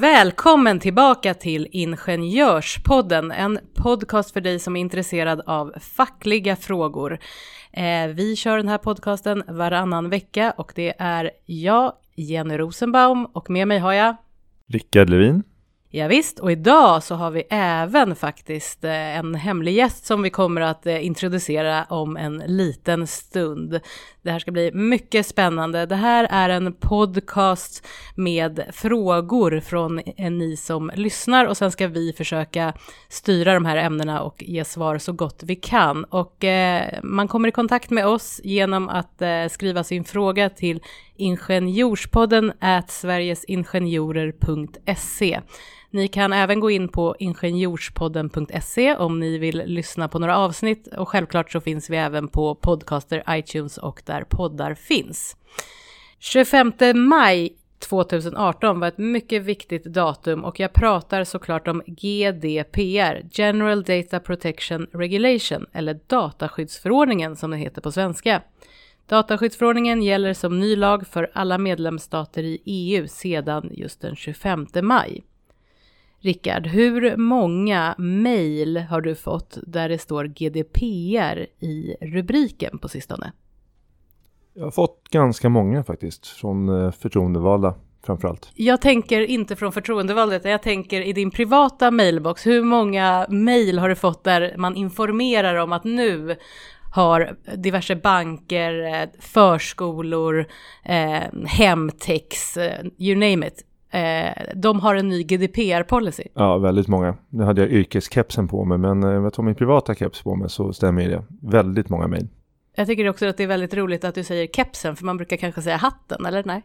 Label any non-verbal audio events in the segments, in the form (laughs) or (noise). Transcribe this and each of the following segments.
Välkommen tillbaka till Ingenjörspodden, en podcast för dig som är intresserad av fackliga frågor. Eh, vi kör den här podcasten varannan vecka och det är jag, Jenny Rosenbaum, och med mig har jag Rickard Levin. Ja, visst, och idag så har vi även faktiskt eh, en hemlig gäst som vi kommer att eh, introducera om en liten stund. Det här ska bli mycket spännande. Det här är en podcast med frågor från eh, ni som lyssnar och sen ska vi försöka styra de här ämnena och ge svar så gott vi kan. Och man kommer i kontakt med oss genom att skriva sin fråga till ingenjorspodden at sverigesingenjorer.se. Ni kan även gå in på ingenjorspodden.se om ni vill lyssna på några avsnitt och självklart så finns vi även på podcaster, iTunes och där poddar finns. 25 maj 2018 var ett mycket viktigt datum och jag pratar såklart om GDPR, General Data Protection Regulation, eller dataskyddsförordningen som den heter på svenska. Dataskyddsförordningen gäller som ny lag för alla medlemsstater i EU sedan just den 25 maj. Rickard, hur många mejl har du fått där det står GDPR i rubriken på sistone? Jag har fått ganska många faktiskt, från eh, förtroendevalda framförallt. Jag tänker inte från förtroendevalda, jag tänker i din privata mailbox. Hur många mejl har du fått där man informerar om att nu har diverse banker, eh, förskolor, eh, hemtex, eh, you name it, Eh, de har en ny GDPR-policy. Ja, väldigt många. Nu hade jag yrkeskepsen på mig, men eh, jag tar min privata keps på mig så stämmer det. Väldigt många mejl. Jag tycker också att det är väldigt roligt att du säger kepsen, för man brukar kanske säga hatten, eller nej?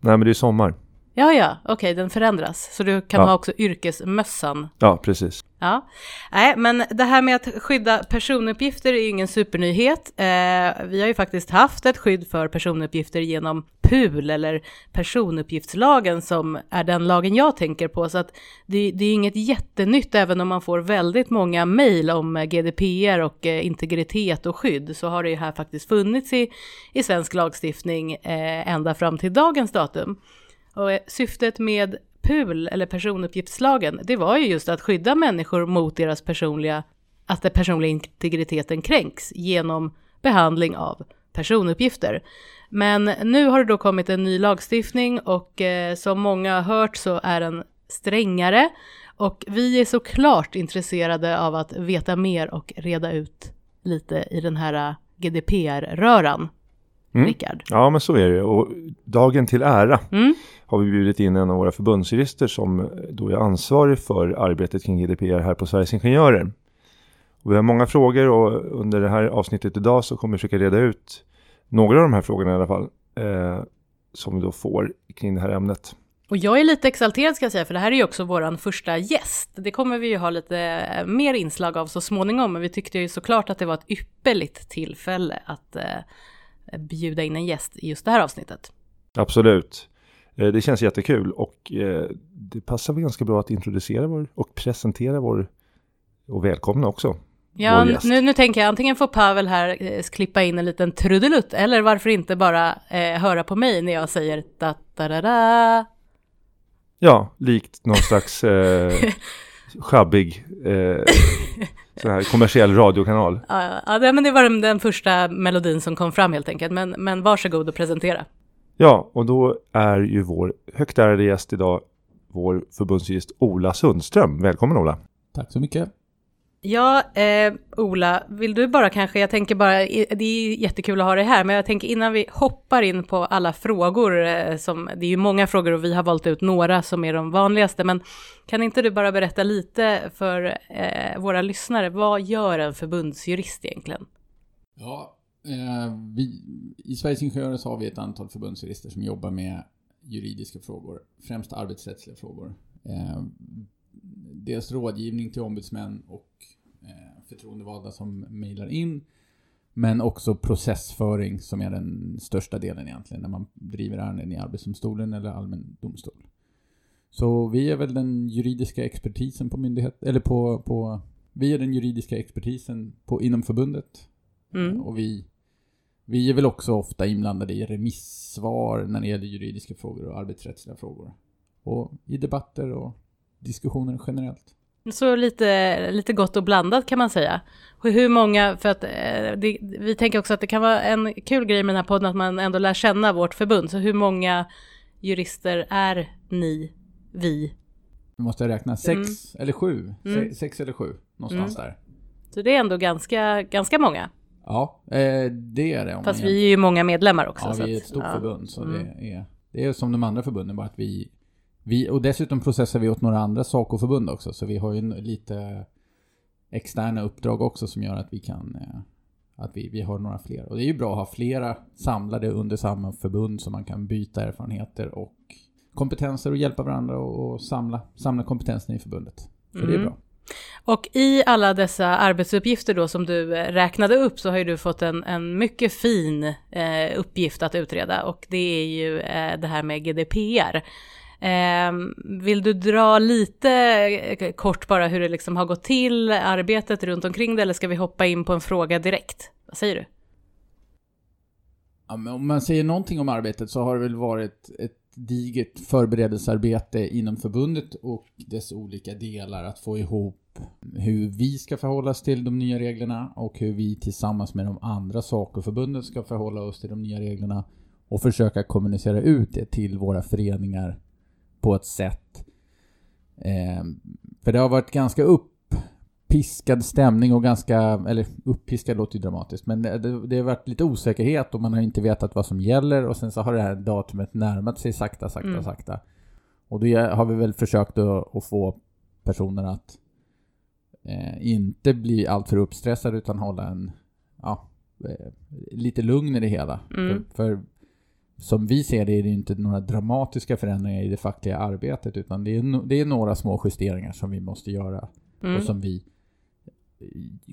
Nej, men det är sommar. Ja, ja, okej, okay, den förändras. Så du kan ja. ha också yrkesmössan. Ja, precis. Ja, nej, men det här med att skydda personuppgifter är ingen supernyhet. Eh, vi har ju faktiskt haft ett skydd för personuppgifter genom PUL eller personuppgiftslagen som är den lagen jag tänker på. Så att det, det är inget jättenytt även om man får väldigt många mejl om GDPR och eh, integritet och skydd så har det ju här faktiskt funnits i, i svensk lagstiftning eh, ända fram till dagens datum. Och syftet med PUL, eller personuppgiftslagen, det var ju just att skydda människor mot deras personliga, att den personliga integriteten kränks genom behandling av personuppgifter. Men nu har det då kommit en ny lagstiftning och eh, som många har hört så är den strängare och vi är såklart intresserade av att veta mer och reda ut lite i den här GDPR-röran. Mm. Rickard. Ja, men så är det. Och dagen till ära mm. Har vi bjudit in en av våra förbundsjurister som då är ansvarig för arbetet kring GDPR här på Sveriges Ingenjörer. Och vi har många frågor och under det här avsnittet idag så kommer vi försöka reda ut några av de här frågorna i alla fall eh, som vi då får kring det här ämnet. Och jag är lite exalterad ska jag säga, för det här är ju också vår första gäst. Det kommer vi ju ha lite mer inslag av så småningom, men vi tyckte ju såklart att det var ett ypperligt tillfälle att eh, bjuda in en gäst i just det här avsnittet. Absolut. Eh, det känns jättekul och eh, det passar väl ganska bra att introducera vår och presentera vår och välkomna också. Ja, nu, nu tänker jag antingen får Pavel här eh, klippa in en liten trudelutt eller varför inte bara eh, höra på mig när jag säger da da da da. Ja, likt någon slags eh, (laughs) sjabbig eh, så här kommersiell radiokanal. Ja, ja, men det var den, den, första melodin som kom fram helt enkelt. Men, men varsågod och presentera. Ja, och då är ju vår högt ärade gäst idag vår förbundsjurist Ola Sundström. Välkommen Ola! Tack så mycket! Ja, eh, Ola, vill du bara kanske, jag tänker bara, det är jättekul att ha dig här, men jag tänker innan vi hoppar in på alla frågor, eh, som, det är ju många frågor och vi har valt ut några som är de vanligaste, men kan inte du bara berätta lite för eh, våra lyssnare, vad gör en förbundsjurist egentligen? Ja, Eh, vi, i Sveriges Ingenjörer så har vi ett antal förbundsjurister som jobbar med juridiska frågor, främst arbetsrättsliga frågor. Eh, dels rådgivning till ombudsmän och eh, förtroendevalda som mejlar in. Men också processföring som är den största delen egentligen när man driver ärenden i Arbetsdomstolen eller allmän domstol. Så vi är väl den juridiska expertisen på myndighet, eller på, på vi är den juridiska expertisen på, inom förbundet. Mm. Och vi, vi är väl också ofta inblandade i remissvar när det gäller juridiska frågor och arbetsrättsliga frågor. och i debatter och diskussioner generellt. Så lite, lite gott och blandat kan man säga. Hur många, för att eh, det, vi tänker också att det kan vara en kul grej med den här podden att man ändå lär känna vårt förbund. Så hur många jurister är ni, vi? Nu måste räkna, sex mm. eller sju? Mm. Se, sex eller sju, någonstans mm. där. Så det är ändå ganska, ganska många. Ja, eh, det är det. Fast vi är ju många medlemmar också. Ja, vi är ett stort att, förbund. Så det, mm. är, det är som de andra förbunden, bara att vi, vi... Och dessutom processar vi åt några andra SACO-förbund också. Så vi har ju lite externa uppdrag också som gör att vi kan... Eh, att vi, vi har några fler. Och det är ju bra att ha flera samlade under samma förbund så man kan byta erfarenheter och kompetenser och hjälpa varandra och, och samla, samla kompetensen i förbundet. Så mm. det är mm. bra. Och i alla dessa arbetsuppgifter då som du eh, räknade upp så har ju du fått en, en mycket fin eh, uppgift att utreda och det är ju eh, det här med GDPR. Eh, vill du dra lite eh, kort bara hur det liksom har gått till, arbetet runt omkring det, eller ska vi hoppa in på en fråga direkt? Vad säger du? Ja, om man säger någonting om arbetet så har det väl varit ett digert förberedelsearbete inom förbundet och dess olika delar att få ihop hur vi ska förhålla oss till de nya reglerna och hur vi tillsammans med de andra SACO-förbunden ska förhålla oss till de nya reglerna och försöka kommunicera ut det till våra föreningar på ett sätt. Eh, för det har varit ganska upp piskad stämning och ganska, eller uppiskad låter ju dramatiskt, men det, det har varit lite osäkerhet och man har inte vetat vad som gäller och sen så har det här datumet närmat sig sakta, sakta, mm. sakta. Och då har vi väl försökt att, att få personer att eh, inte bli alltför uppstressade utan hålla en, ja, eh, lite lugn i det hela. Mm. För, för, som vi ser det är det inte några dramatiska förändringar i det fackliga arbetet utan det är, det är några små justeringar som vi måste göra mm. och som vi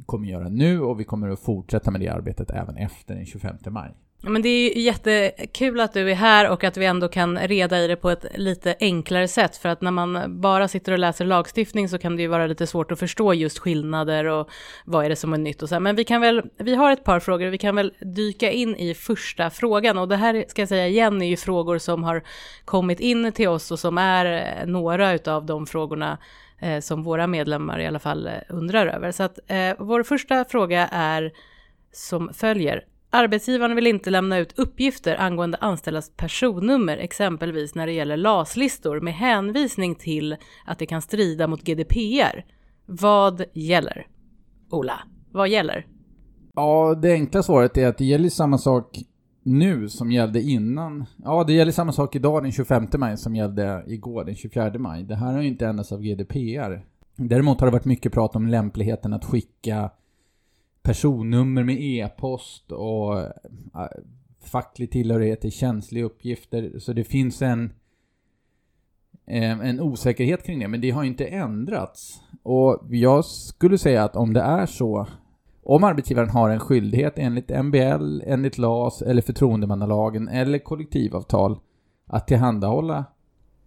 kommer göra nu och vi kommer att fortsätta med det arbetet även efter den 25 maj. Men det är jättekul att du är här och att vi ändå kan reda i det på ett lite enklare sätt. För att när man bara sitter och läser lagstiftning så kan det ju vara lite svårt att förstå just skillnader och vad är det som är nytt och så. Men vi kan väl, vi har ett par frågor, vi kan väl dyka in i första frågan. Och det här ska jag säga igen är ju frågor som har kommit in till oss och som är eh, några av de frågorna eh, som våra medlemmar i alla fall eh, undrar över. Så att eh, vår första fråga är som följer. Arbetsgivaren vill inte lämna ut uppgifter angående anställdas personnummer, exempelvis när det gäller LAS-listor med hänvisning till att det kan strida mot GDPR. Vad gäller? Ola, vad gäller? Ja, det enkla svaret är att det gäller samma sak nu som gällde innan. Ja, det gäller samma sak idag den 25 maj som gällde igår den 24 maj. Det här har ju inte ändrats av GDPR. Däremot har det varit mycket prat om lämpligheten att skicka personnummer med e-post och äh, facklig tillhörighet till känsliga uppgifter. Så det finns en, äh, en osäkerhet kring det, men det har inte ändrats. Och jag skulle säga att om det är så om arbetsgivaren har en skyldighet enligt MBL, enligt LAS eller förtroendemannalagen eller kollektivavtal att tillhandahålla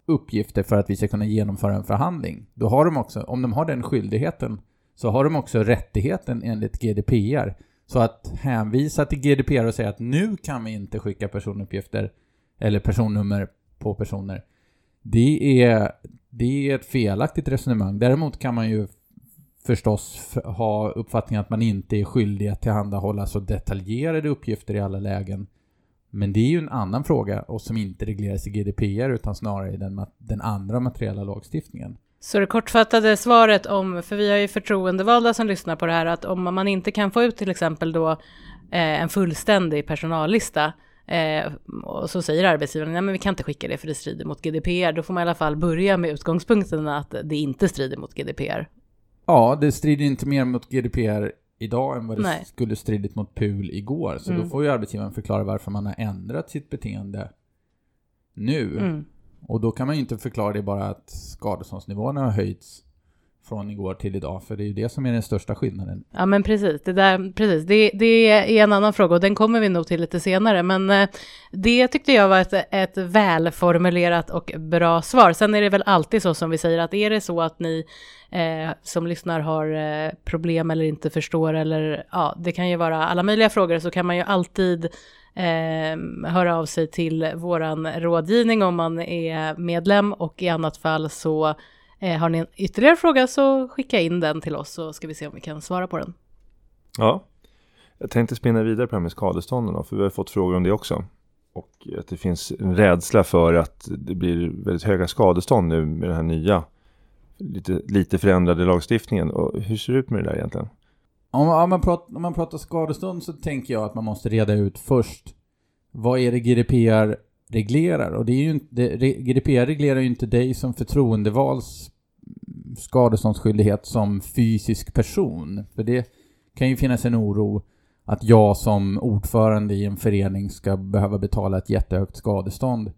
uppgifter för att vi ska kunna genomföra en förhandling. Då har de också, om de har den skyldigheten, så har de också rättigheten enligt GDPR. Så att hänvisa till GDPR och säga att nu kan vi inte skicka personuppgifter eller personnummer på personer. Det är, det är ett felaktigt resonemang. Däremot kan man ju förstås ha uppfattningen att man inte är skyldig att tillhandahålla så detaljerade uppgifter i alla lägen. Men det är ju en annan fråga och som inte regleras i GDPR utan snarare i den, den andra materiella lagstiftningen. Så det kortfattade svaret om, för vi har ju förtroendevalda som lyssnar på det här, att om man inte kan få ut till exempel då eh, en fullständig personallista eh, och så säger arbetsgivaren, nej men vi kan inte skicka det för det strider mot GDPR, då får man i alla fall börja med utgångspunkten att det inte strider mot GDPR Ja, det strider inte mer mot GDPR idag än vad det Nej. skulle stridit mot PUL igår. Så mm. då får ju arbetsgivaren förklara varför man har ändrat sitt beteende nu. Mm. Och då kan man ju inte förklara det bara att skadeståndsnivåerna har höjts från igår till idag, för det är ju det som är den största skillnaden. Ja, men precis. Det, där, precis. det, det är en annan fråga och den kommer vi nog till lite senare, men eh, det tyckte jag var ett, ett välformulerat och bra svar. Sen är det väl alltid så som vi säger, att är det så att ni eh, som lyssnar har eh, problem eller inte förstår eller ja, det kan ju vara alla möjliga frågor, så kan man ju alltid eh, höra av sig till våran rådgivning om man är medlem och i annat fall så eh, har ni en ytterligare fråga så skicka in den till oss så ska vi se om vi kan svara på den. Ja, jag tänkte spinna vidare på det här med skadestånden då, för vi har fått frågor om det också. Och att det finns en rädsla för att det blir väldigt höga skadestånd nu med den här nya lite, lite förändrade lagstiftningen. Och hur ser det ut med det där egentligen? Om, om, man pratar, om man pratar skadestånd så tänker jag att man måste reda ut först vad är det GDPR reglerar? Och det är ju inte, GDPR reglerar ju inte dig som förtroendevals skadeståndsskyldighet som fysisk person. För det kan ju finnas en oro att jag som ordförande i en förening ska behöva betala ett jättehögt skadestånd.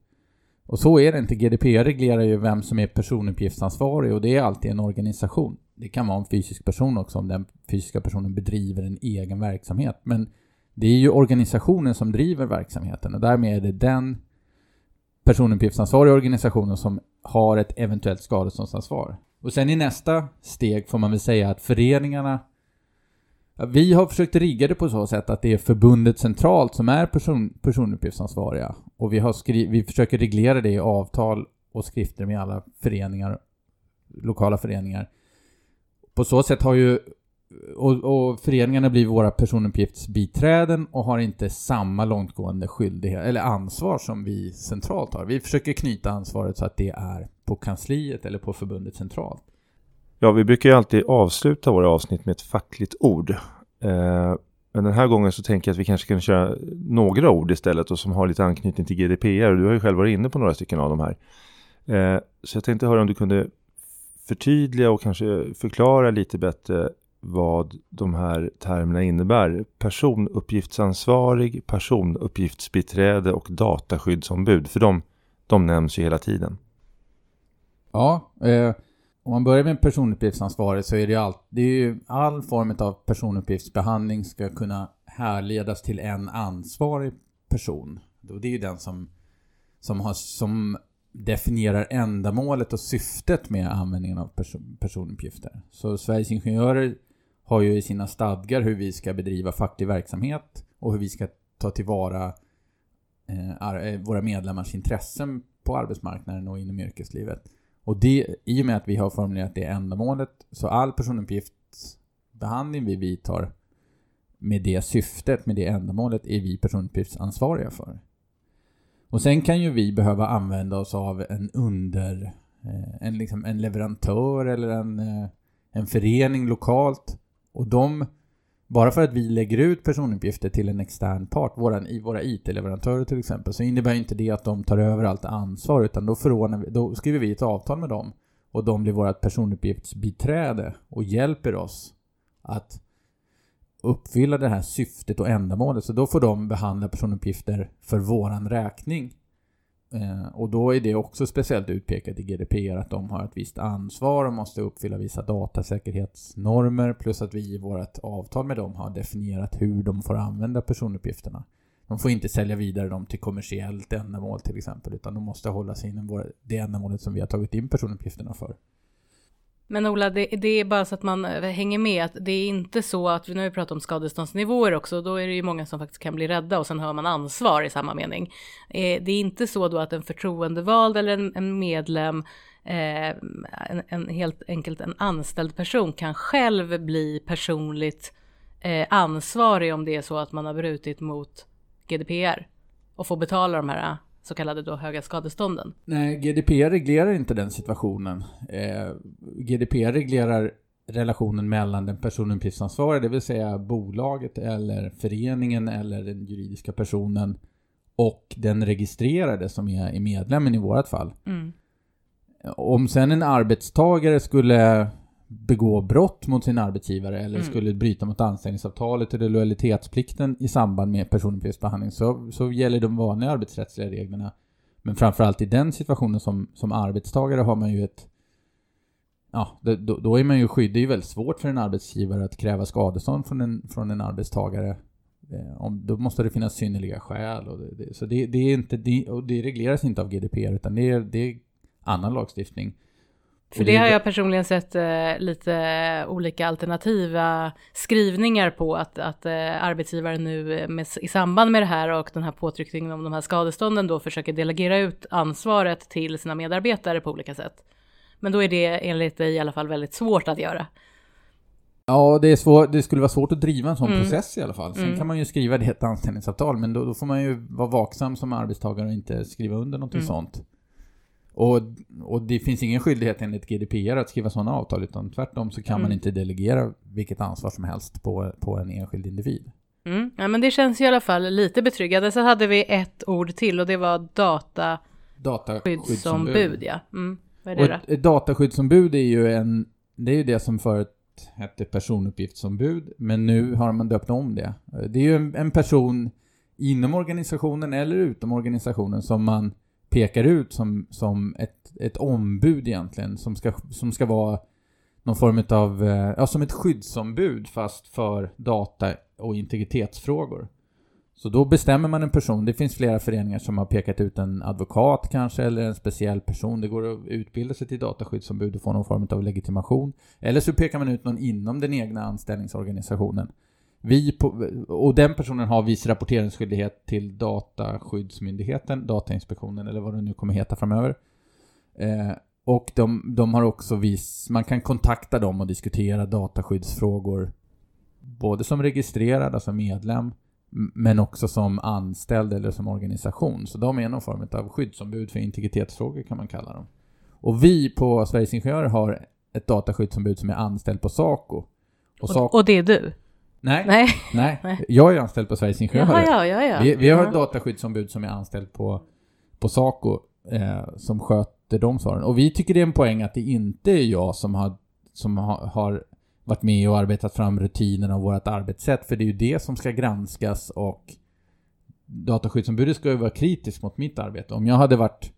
Och så är det inte. GDPR reglerar ju vem som är personuppgiftsansvarig och det är alltid en organisation. Det kan vara en fysisk person också om den fysiska personen bedriver en egen verksamhet. Men det är ju organisationen som driver verksamheten och därmed är det den personuppgiftsansvariga organisationen som har ett eventuellt skadeståndsansvar. Och sen i nästa steg får man väl säga att föreningarna vi har försökt rigga det på så sätt att det är förbundet centralt som är person, personuppgiftsansvariga. Och vi, har skri vi försöker reglera det i avtal och skrifter med alla föreningar, lokala föreningar. På så sätt har ju och, och föreningarna blir våra personuppgiftsbiträden och har inte samma långtgående skyldighet eller ansvar som vi centralt har. Vi försöker knyta ansvaret så att det är på kansliet eller på förbundet centralt. Ja, vi brukar ju alltid avsluta våra avsnitt med ett fackligt ord. Eh, men den här gången så tänker jag att vi kanske kan köra några ord istället och som har lite anknytning till GDPR. Du har ju själv varit inne på några stycken av de här. Eh, så jag tänkte höra om du kunde förtydliga och kanske förklara lite bättre vad de här termerna innebär. Personuppgiftsansvarig, personuppgiftsbiträde och dataskyddsombud. För de, de nämns ju hela tiden. Ja, eh, om man börjar med personuppgiftsansvarig så är det ju allt, det är ju all form av personuppgiftsbehandling ska kunna härledas till en ansvarig person. Det är ju den som, som, har, som definierar ändamålet och syftet med användningen av perso personuppgifter. Så Sveriges Ingenjörer har ju i sina stadgar hur vi ska bedriva facklig verksamhet och hur vi ska ta tillvara eh, eh, våra medlemmars intressen på arbetsmarknaden och inom yrkeslivet. Och det, i och med att vi har formulerat det ändamålet, så all personuppgiftsbehandling vi vidtar med det syftet, med det ändamålet, är vi personuppgiftsansvariga för. Och sen kan ju vi behöva använda oss av en under... Eh, en, liksom, en leverantör eller en, eh, en förening lokalt. Och de bara för att vi lägger ut personuppgifter till en extern part, våran, i våra IT-leverantörer till exempel, så innebär inte det att de tar över allt ansvar, utan då, vi, då skriver vi ett avtal med dem. Och de blir vårt personuppgiftsbiträde och hjälper oss att uppfylla det här syftet och ändamålet. Så då får de behandla personuppgifter för våran räkning. Eh, och då är det också speciellt utpekat i GDPR att de har ett visst ansvar och måste uppfylla vissa datasäkerhetsnormer plus att vi i vårt avtal med dem har definierat hur de får använda personuppgifterna. De får inte sälja vidare dem till kommersiellt ändamål till exempel utan de måste hålla sig inom det ändamålet som vi har tagit in personuppgifterna för. Men Ola, det, det, är bara så att man eh, hänger med att det är inte så att, nu har vi pratat om skadeståndsnivåer också, då är det ju många som faktiskt kan bli rädda och sen har man ansvar i samma mening. Eh, det är inte så då att en förtroendevald eller en, en medlem, eh, en, en, helt enkelt en anställd person kan själv bli personligt eh, ansvarig om det är så att man har brutit mot GDPR och får betala de här eh, så kallade då höga skadestånden? Nej, GDPR reglerar inte den situationen. Eh, GDPR reglerar relationen mellan den personuppgiftsansvariga, det vill säga bolaget eller föreningen eller den juridiska personen och den registrerade som är medlemmen i vårat fall. Mm. Om sen en arbetstagare skulle begå brott mot sin arbetsgivare eller mm. skulle bryta mot anställningsavtalet eller lojalitetsplikten i samband med personuppgiftsbehandling så, så gäller de vanliga arbetsrättsliga reglerna. Men framförallt i den situationen som, som arbetstagare har man ju ett Ja, då, då är man ju skydd. Det är ju väldigt svårt för en arbetsgivare att kräva skadestånd från en, från en arbetstagare. Eh, om, då måste det finnas synnerliga skäl. Och det, det, så det, det, är inte, det, och det regleras inte av GDPR utan det är, det är annan lagstiftning. För det har jag personligen sett eh, lite olika alternativa skrivningar på att, att eh, arbetsgivare nu med, i samband med det här och den här påtryckningen om de här skadestånden då försöker delegera ut ansvaret till sina medarbetare på olika sätt. Men då är det enligt dig i alla fall väldigt svårt att göra. Ja, det, är svår, det skulle vara svårt att driva en sån Mm. process i alla fall. Sen Mm. kan man ju skriva det i ett anställningsavtal, men då, då får man ju vara vaksam som arbetstagare och inte skriva under någonting Mm. sånt. Och, och det finns ingen skyldighet enligt GDPR att skriva sådana avtal, utan tvärtom så kan man Mm. inte delegera vilket ansvar som helst på, på en enskild individ. Mm. Ja, men det känns i alla fall lite betryggande. Så hade vi ett ord till och det var dataskyddsombud. Dataskyddsombud. Ja. Mm. Vad är det då? ett dataskyddsombud är ju en, det är ju det som förut hette personuppgiftsombud, men nu har man döpt om det. Det är ju en, en person inom organisationen eller utom organisationen som man pekar ut som, som ett, ett ombud egentligen, som ska, som ska vara någon form av, eh, ja som ett skyddsombud fast för data och integritetsfrågor. Så då bestämmer man en person. Det finns flera föreningar som har pekat ut en advokat kanske, eller en speciell person. Det går att utbilda sig till dataskyddsombud och få någon form av legitimation. Eller så pekar man ut någon inom den egna anställningsorganisationen. Vi på, och den personen har viss rapporteringsskyldighet till Dataskyddsmyndigheten, Datainspektionen eller vad det nu kommer heta framöver. Eh, och de, de har också viss, man kan kontakta dem och diskutera dataskyddsfrågor både som registrerad, alltså medlem, men också som anställd eller som organisation. Så de är någon form av skyddsombud för integritetsfrågor kan man kalla dem. Och vi på Sveriges Ingenjörer har ett dataskyddsombud som är anställd på SACO. Och SACO och det är du? nej, Nej. (laughs) nej, jag är anställd på Sveriges Ingenjörer. Jaha, ja, ja, ja. Vi, vi har ett dataskyddsombud som är anställd på, på SACO eh, som sköter de svaren. Och vi tycker det är en poäng att det inte är jag som har, som har, har varit med och arbetat fram rutinerna och vårt arbetssätt. För det är ju det som ska granskas och dataskyddsombudet ska ju vara kritisk mot mitt arbete. Om jag hade varit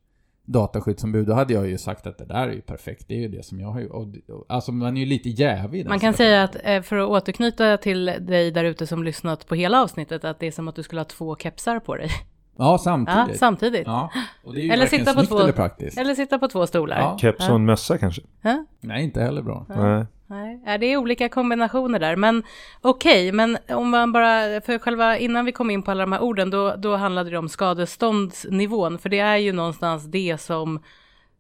dataskyddsombud då hade jag ju sagt att det där är ju perfekt. Det är ju det som jag har gjort. Alltså man är ju lite jävig Man kan säga att eh, för att återknyta till dig där ute som lyssnat på hela avsnittet, att det är som att du skulle ha två kepsar på dig. Ja, Ja, samtidigt. samtidigt. Ja, och det är ju Eller sitta på två- eller praktiskt. Eller sitta på två stolar. Ja. Keps och en mössa kanske? Ja. Nej, inte heller bra. Nej. Nej, ja, det är olika kombinationer där. Men okej, men om man bara, för själva innan vi kom in på alla de här orden, då, då handlade det om skadeståndsnivån. För det är ju någonstans det som,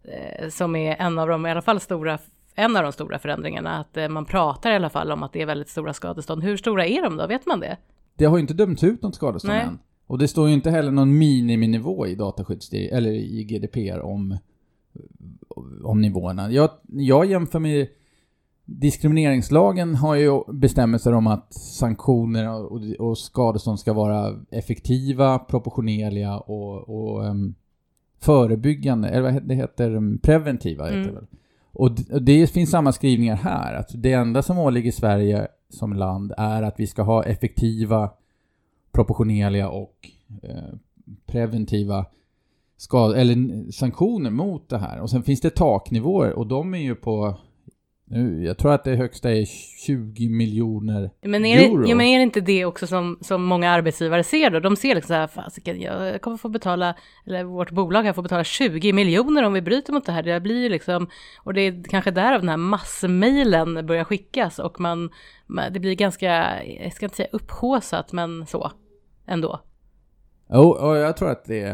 eh, som är en av de, i alla fall stora, en av de stora förändringarna. Att eh, man pratar i alla fall om att det är väldigt stora skadestånd. Hur stora är de då? Vet man det? Det har ju inte dömts ut något skadestånd Nej. än. Och det står ju inte heller någon miniminivå i dataskyddsdirektivet, eller i GDPR om, om nivåerna. Jag, jag jämför med Diskrimineringslagen har ju bestämmelser om att sanktioner och, och skadestånd ska vara effektiva, proportionerliga och, och em, förebyggande, eller vad det heter, em, preventiva heter Mm. det väl. Och d- och det finns samma skrivningar här. Att det enda som åligger Sverige som land är att vi ska ha effektiva, proportionerliga och eh, preventiva skad eller sanktioner mot det här. Och sen finns det taknivåer och de är ju på nu, jag tror att det högsta är 20 miljoner Men är, euro. det, ja, men är det inte det också som, som många arbetsgivare ser då? De ser liksom så här, fasiken, jag kommer få betala, eller vårt bolag här får betala 20 miljoner om vi bryter mot det här. Det blir ju liksom, och det är kanske därav den här massmailen börjar skickas och man- det blir ganska, jag ska inte säga upphåsat, men så, ändå. Jo, och jag tror att det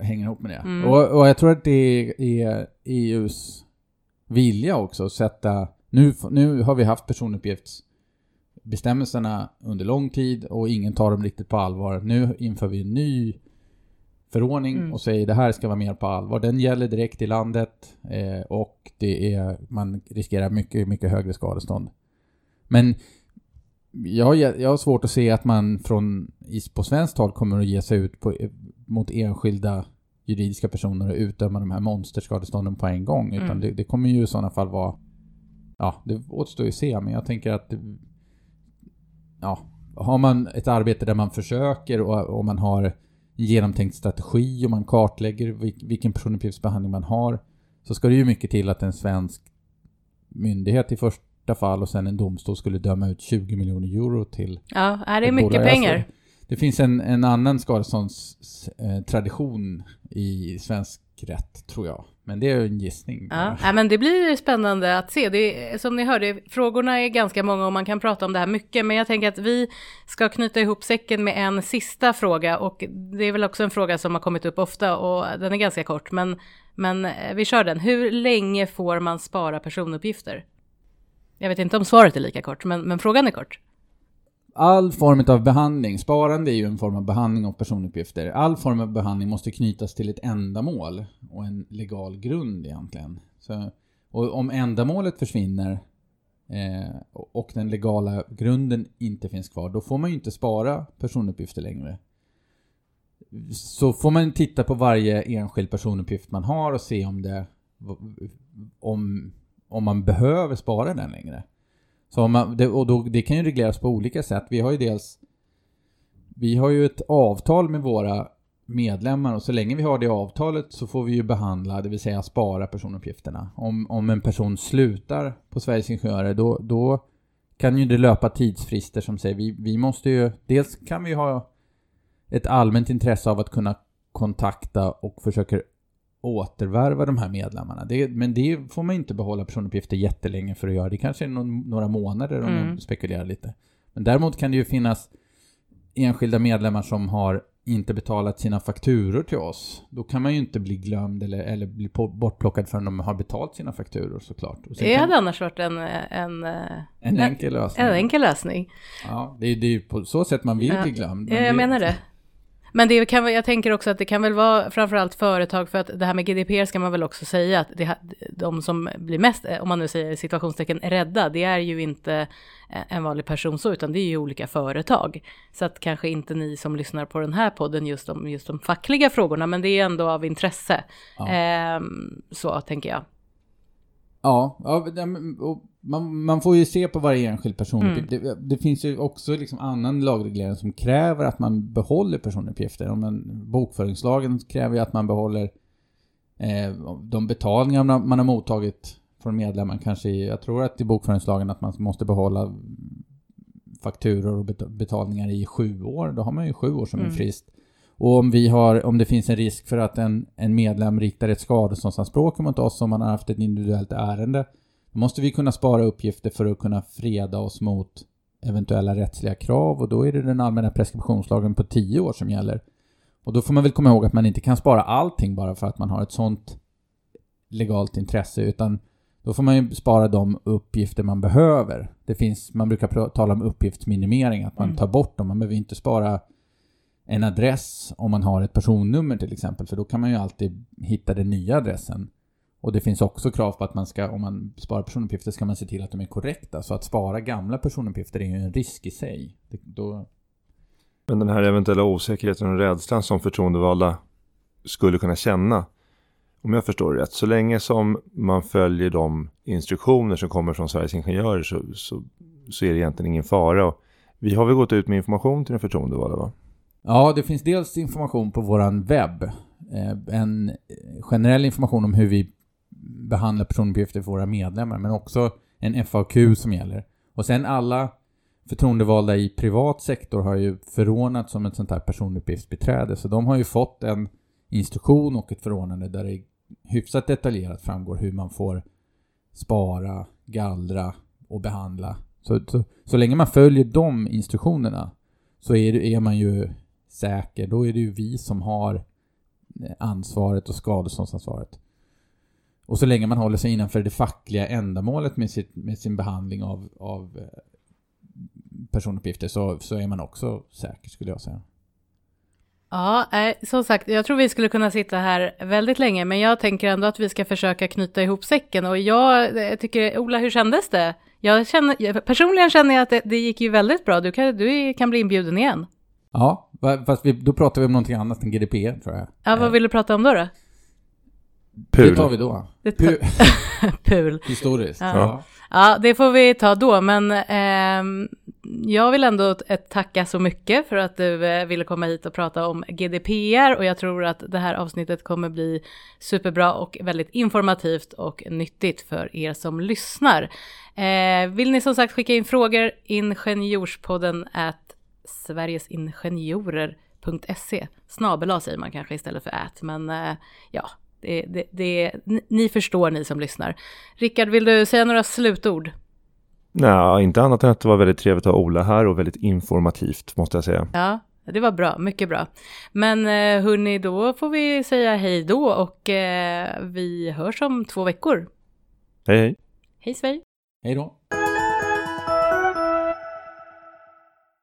hänger ihop med det. Mm. Och, och jag tror att det är EUs vilja också att sätta... Nu, nu har vi haft personuppgiftsbestämmelserna under lång tid och ingen tar dem riktigt på allvar. Nu inför vi en ny förordning Mm. och säger det här ska vara mer på allvar. Den gäller direkt i landet eh, och det är, man riskerar mycket, mycket högre skadestånd. Men jag, har- jag har svårt att se att man från, på svenskt håll kommer att ge sig ut på, mot enskilda juridiska personer och utdöma de här monsterskadestånden på en gång. Utan Mm. det, det kommer ju i sådana fall vara... Ja, det återstår ju att se, men jag tänker att... Ja, har man ett arbete där man försöker och, och man har en genomtänkt strategi och man kartlägger vil- vilken personuppgiftsbehandling man har så ska det ju mycket till att en svensk myndighet i första fall och sen en domstol skulle döma ut 20 miljoner euro till Ja, är ett mycket bolag. pengar. Alltså, Det finns en, en annan skadeståndstradition i svensk rätt, tror jag. Men det är en gissning. Ja, ja, men det blir spännande att se. Det som ni hörde, frågorna är ganska många och man kan prata om det här mycket. Men jag tänker att vi ska knyta ihop säcken med en sista fråga. Och det är väl också en fråga som har kommit upp ofta och den är ganska kort. Men, men vi kör den. Hur länge får man spara personuppgifter? Jag vet inte om svaret är lika kort, men, men frågan är kort all form av behandling, sparande är ju en form av behandling av personuppgifter. All form av behandling måste knytas till ett ändamål och en legal grund egentligen. Så, och om ändamålet försvinner eh, och den legala grunden inte finns kvar, då får man ju inte spara personuppgifter längre. Så får man titta på varje enskild personuppgift man har och se om det om, om man behöver spara den längre. Så man, det, och då, det kan ju regleras på olika sätt. Vi har ju dels Vi har ju ett avtal med våra medlemmar och så länge vi har det avtalet så får vi ju behandla, det vill säga spara personuppgifterna. Om, om en person slutar på Sveriges Ingenjörer då, då kan ju det löpa tidsfrister som säger vi, vi måste ju, dels kan vi ha ett allmänt intresse av att kunna kontakta och försöker återvärva de här medlemmarna. Det, men det får man inte behålla personuppgifter jättelänge för att göra. Det kanske är någon, några månader om mm. jag spekulerar lite. Men däremot kan det ju finnas enskilda medlemmar som har inte betalat sina fakturor till oss. Då kan man ju inte bli glömd eller, eller bli bortplockad förrän de har betalt sina fakturor såklart. det hade annars varit en... En, en enkel lösning. En enkel lösning. Ja, det är ju på så sätt man vill ja, bli glömd. Men jag det... menar det. Men det kan, jag tänker också att det kan väl vara framförallt företag, för att det här med GDPR ska man väl också säga att det, de som blir mest, eh, om man nu säger situationstecken, rädda, det är ju inte en vanlig person så, utan det är ju olika företag. Så att kanske inte ni som lyssnar på den här podden just om just de fackliga frågorna, men det är ändå av intresse. Ja. Ehm, så tänker jag. Ja, och man, man får ju se på varje enskild personuppgift. Mm. Det, det, finns ju också liksom annan lagreglering som kräver att man behåller personuppgifter. Om en, bokföringslagen kräver ju att man behåller eh, de betalningar man har mottagit från medlemmen. Kanske i, jag tror att i bokföringslagen att man måste behålla fakturor och betalningar i sju år. Då har man ju sju år som mm. en frist. Och om, vi har, om det finns en risk för att en, en medlem riktar ett skadeståndsanspråk mot oss om man har haft ett individuellt ärende, måste vi kunna spara uppgifter för att kunna freda oss mot eventuella rättsliga krav och då är det den allmänna preskriptionslagen på 10 år som gäller. Och då får man väl komma ihåg att man inte kan spara allting bara för att man har ett sånt legalt intresse utan då får man ju spara de uppgifter man behöver. Det finns, man brukar tala om uppgiftsminimering, att man mm. tar bort dem. Man behöver inte spara en adress om man har ett personnummer till exempel, för då kan man ju alltid hitta den nya adressen. Och det finns också krav på att man ska, om man sparar personuppgifter, ska man se till att de är korrekta. Så att spara gamla personuppgifter är ju en risk i sig. Det, då... Men den här eventuella osäkerheten och rädslan som förtroendevalda skulle kunna känna, om jag förstår rätt, så länge som man följer de instruktioner som kommer från Sveriges Ingenjörer så, så, så är det egentligen ingen fara. Och vi har väl gått ut med information till de förtroendevalda va? Ja, det finns dels information på våran webb. Eh, en generell information om hur vi behandla personuppgifter för våra medlemmar, men också en FAQ som gäller. Och sen alla förtroendevalda i privat sektor har ju förordnats som ett sånt här personuppgiftsbiträde, så de har ju fått en instruktion och ett förordnande där det hyfsat detaljerat framgår hur man får spara, gallra och behandla. Så, så, så länge man följer de instruktionerna så är, är man ju säker, då är det ju vi som har ansvaret och skadeståndsansvaret. Och så länge man håller sig innanför det fackliga ändamålet med, sitt, med sin behandling av, av eh, personuppgifter så, så är man också säker skulle jag säga. Ja, som sagt, jag tror vi skulle kunna sitta här väldigt länge, men jag tänker ändå att vi ska försöka knyta ihop säcken. Och jag, jag tycker, Ola, hur kändes det? Jag känner, personligen känner jag att det, det gick ju väldigt bra. Du kan, du kan bli inbjuden igen. Ja, fast vi, då pratar vi om någonting annat än GDPR tror jag. Ja, vad vill du prata om då? då? Pul. Det tar vi då. Pul. (laughs) Pul. Historiskt. Ja. ja. ja. det får vi ta då, men eh, jag vill ändå tacka så mycket för att du eh, ville komma hit och prata om GDPR och jag tror att det här avsnittet kommer bli superbra och väldigt informativt och nyttigt för er som lyssnar. Eh, vill ni som sagt skicka in frågor, ingenjorspodden at sverigesingenjorer.se. Snabel säger man kanske istället för ät, men eh, ja, det, det, det, ni förstår ni som lyssnar. Rickard, vill du säga några slutord? Nej, inte annat än att det var väldigt trevligt att ha Ola här och väldigt informativt måste jag säga. Ja, det var bra, mycket bra. Men eh, hörni, då får vi säga hej då och eh, vi hörs om två veckor. Hej hej! Hej svej! Hej då!